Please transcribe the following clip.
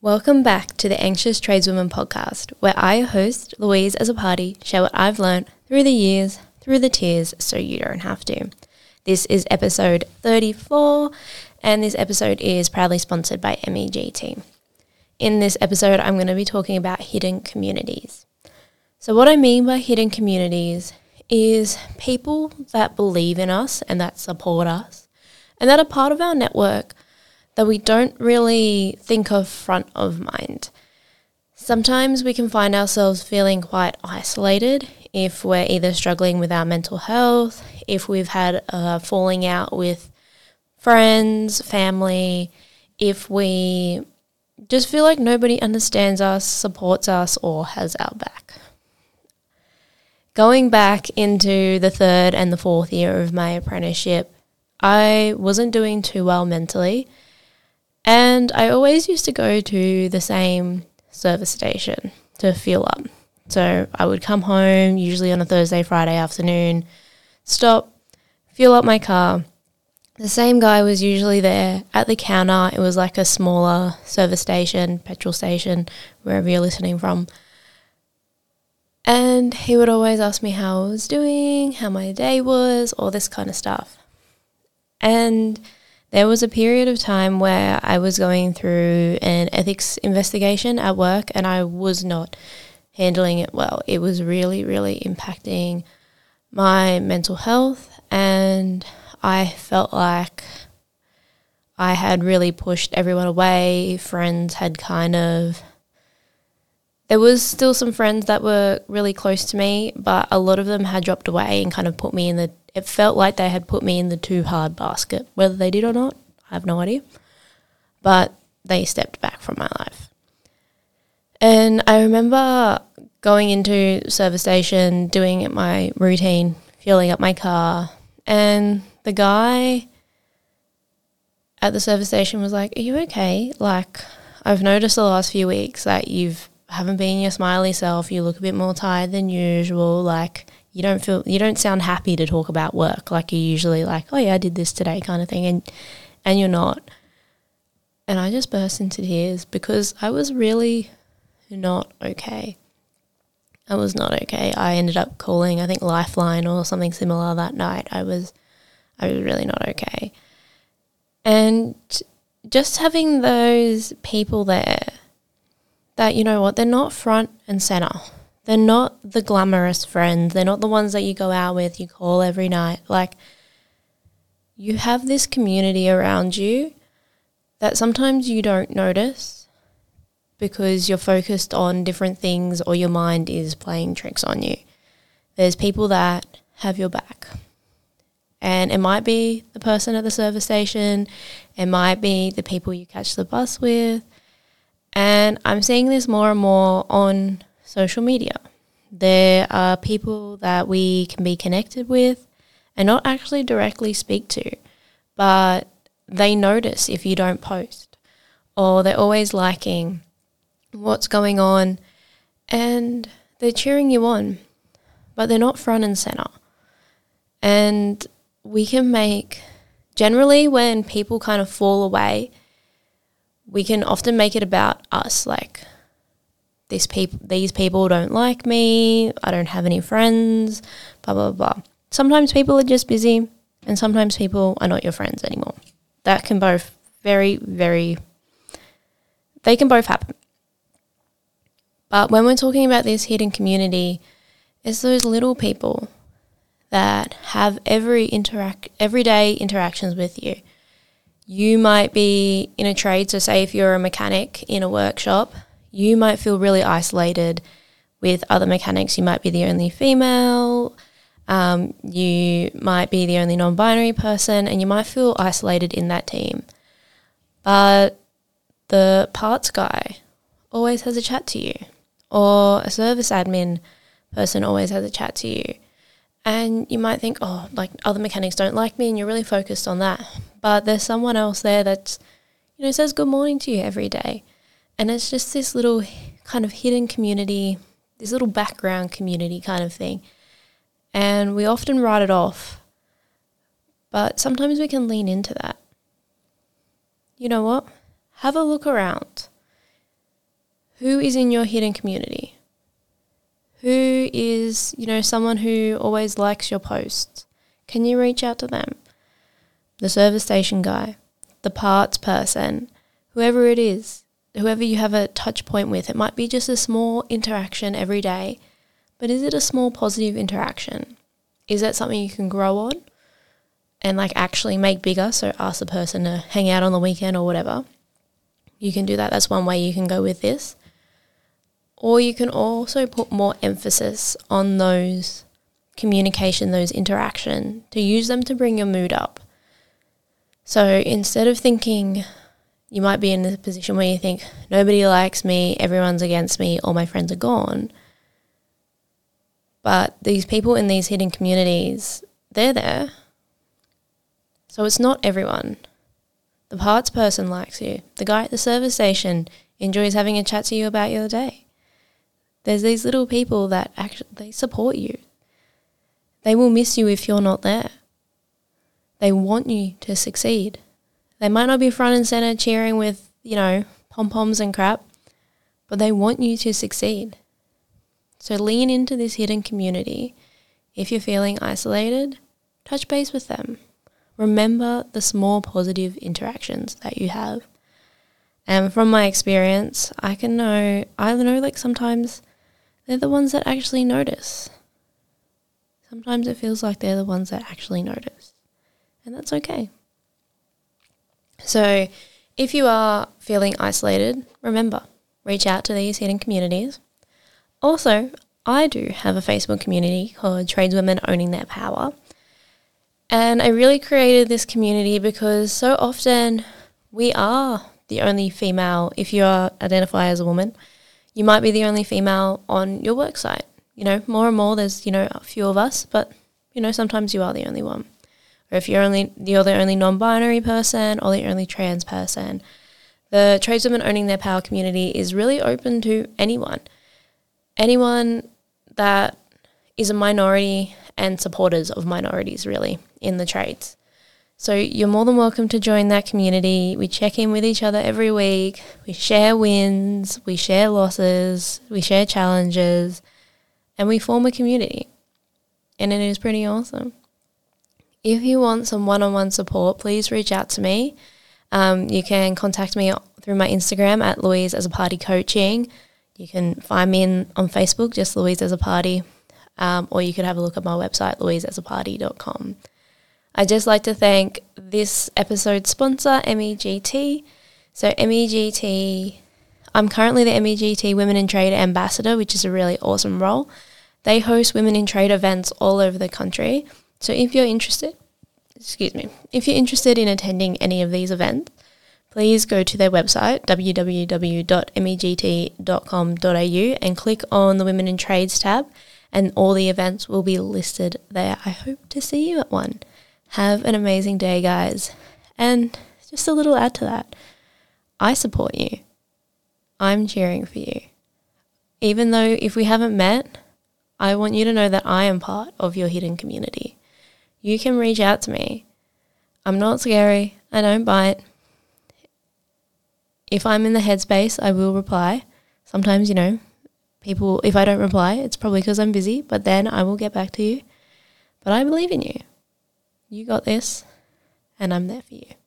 Welcome back to the Anxious Tradeswoman podcast, where I host Louise Azzopardi, share what I've learned through the years, through the tears, so you don't have to. This is episode 34, and this episode is proudly sponsored by MEGT. In this episode, I'm going to be talking about hidden communities. So, what I mean by hidden communities is people that believe in us and that support us and that are part of our network that we don't really think of front of mind. Sometimes we can find ourselves feeling quite isolated if we're either struggling with our mental health, if we've had a falling out with friends, family, if we just feel like nobody understands us, supports us, or has our back. Going back into the third and the fourth year of my apprenticeship, I wasn't doing too well mentally. And I always used to go to the same service station to fuel up. So I would come home, usually on a Thursday, Friday afternoon, stop, fuel up my car. The same guy was usually there at the counter. It was like a smaller service station, petrol station, wherever you're listening from. And he would always ask me how I was doing, how my day was, all this kind of stuff. And there was a period of time where I was going through an ethics investigation at work and I was not handling it well. It was really, really impacting my mental health and I felt like I had really pushed everyone away. Friends had kind of there was still some friends that were really close to me, but a lot of them had dropped away and kind of put me in the it felt like they had put me in the too hard basket. Whether they did or not, I have no idea. But they stepped back from my life. And I remember going into service station, doing my routine, fueling up my car, and the guy at the service station was like, "Are you okay? Like, I've noticed the last few weeks that you've haven't been your smiley self. You look a bit more tired than usual. Like, you don't feel you don't sound happy to talk about work. Like you usually like oh yeah i did this today kind of thing and and you're not. And i just burst into tears because i was really not okay. I was not okay. I ended up calling i think lifeline or something similar that night. I was i was really not okay. And just having those people there that you know what they're not front and center they're not the glamorous friends. They're not the ones that you go out with, you call every night. Like, you have this community around you that sometimes you don't notice because you're focused on different things or your mind is playing tricks on you. There's people that have your back. And it might be the person at the service station, it might be the people you catch the bus with. And I'm seeing this more and more on social media. There are people that we can be connected with and not actually directly speak to, but they notice if you don't post, or they're always liking what's going on and they're cheering you on, but they're not front and center. And we can make, generally, when people kind of fall away, we can often make it about us. Like, this people these people don't like me, I don't have any friends, blah blah blah. Sometimes people are just busy and sometimes people are not your friends anymore. That can both very very they can both happen. But when we're talking about this hidden community, it's those little people that have every interact everyday interactions with you. You might be in a trade, so say if you're a mechanic in a workshop you might feel really isolated with other mechanics. You might be the only female, um, you might be the only non binary person, and you might feel isolated in that team. But the parts guy always has a chat to you, or a service admin person always has a chat to you. And you might think, oh, like other mechanics don't like me, and you're really focused on that. But there's someone else there that's, you know, says good morning to you every day. And it's just this little kind of hidden community, this little background community kind of thing. And we often write it off, but sometimes we can lean into that. You know what? Have a look around. Who is in your hidden community? Who is, you know, someone who always likes your posts? Can you reach out to them? The service station guy, the parts person, whoever it is, whoever you have a touch point with. It might be just a small interaction every day, but is it a small positive interaction? Is that something you can grow on and like actually make bigger? So ask the person to hang out on the weekend or whatever. You can do that. That's one way you can go with this. Or you can also put more emphasis on those communication, those interaction, to use them to bring your mood up. So instead of thinking, you might be in a position where you think, nobody likes me, everyone's against me, all my friends are gone. But these people in these hidden communities, they're there. So it's not everyone. The parts person likes you. The guy at the service station enjoys having a chat to you about your day. There's these little people that actually they support you. They will miss you if you're not there. They want you to succeed. They might not be front and center cheering with, you know, pom poms and crap, but they want you to succeed. So lean into this hidden community. If you're feeling isolated, touch base with them. Remember the small positive interactions that you have. And from my experience, I can know, I know like sometimes they're the ones that actually notice. Sometimes it feels like they're the ones that actually notice. And that's okay. So, if you are feeling isolated, remember, reach out to these hidden communities. Also, I do have a Facebook community called Tradeswomen Owning Their Power. And I really created this community because so often we are the only female, if you are, identify as a woman, you might be the only female on your work site. You know, more and more there's, you know, a few of us, but you know, sometimes you are the only one. Or if you're only you're the only non-binary person or the only trans person. The tradeswomen owning their power community is really open to anyone. Anyone that is a minority and supporters of minorities really in the trades. So you're more than welcome to join that community. We check in with each other every week. We share wins, we share losses, we share challenges, and we form a community. And it is pretty awesome. If you want some one on one support, please reach out to me. Um, you can contact me through my Instagram at Louise Azzopardi Coaching. You can find me in, on Facebook, just Louise Azzopardi, um, or you could have a look at my website, louiseazzopardi.com. I'd just like to thank this episode's sponsor, MEGT. So, MEGT, I'm currently the MEGT Women in Trade Ambassador, which is a really awesome role. They host women in trade events all over the country. So, if you're interested, excuse me, if you're interested in attending any of these events, please go to their website, www.megt.com.au and click on the Women in Trades tab, and all the events will be listed there. I hope to see you at one. Have an amazing day, guys. And just a little add to that I support you. I'm cheering for you. Even though if we haven't met, I want you to know that I am part of your hidden community. You can reach out to me. I'm not scary. I don't bite. If I'm in the headspace, I will reply. Sometimes, you know, people, if I don't reply, it's probably because I'm busy, but then I will get back to you. But I believe in you. You got this, and I'm there for you.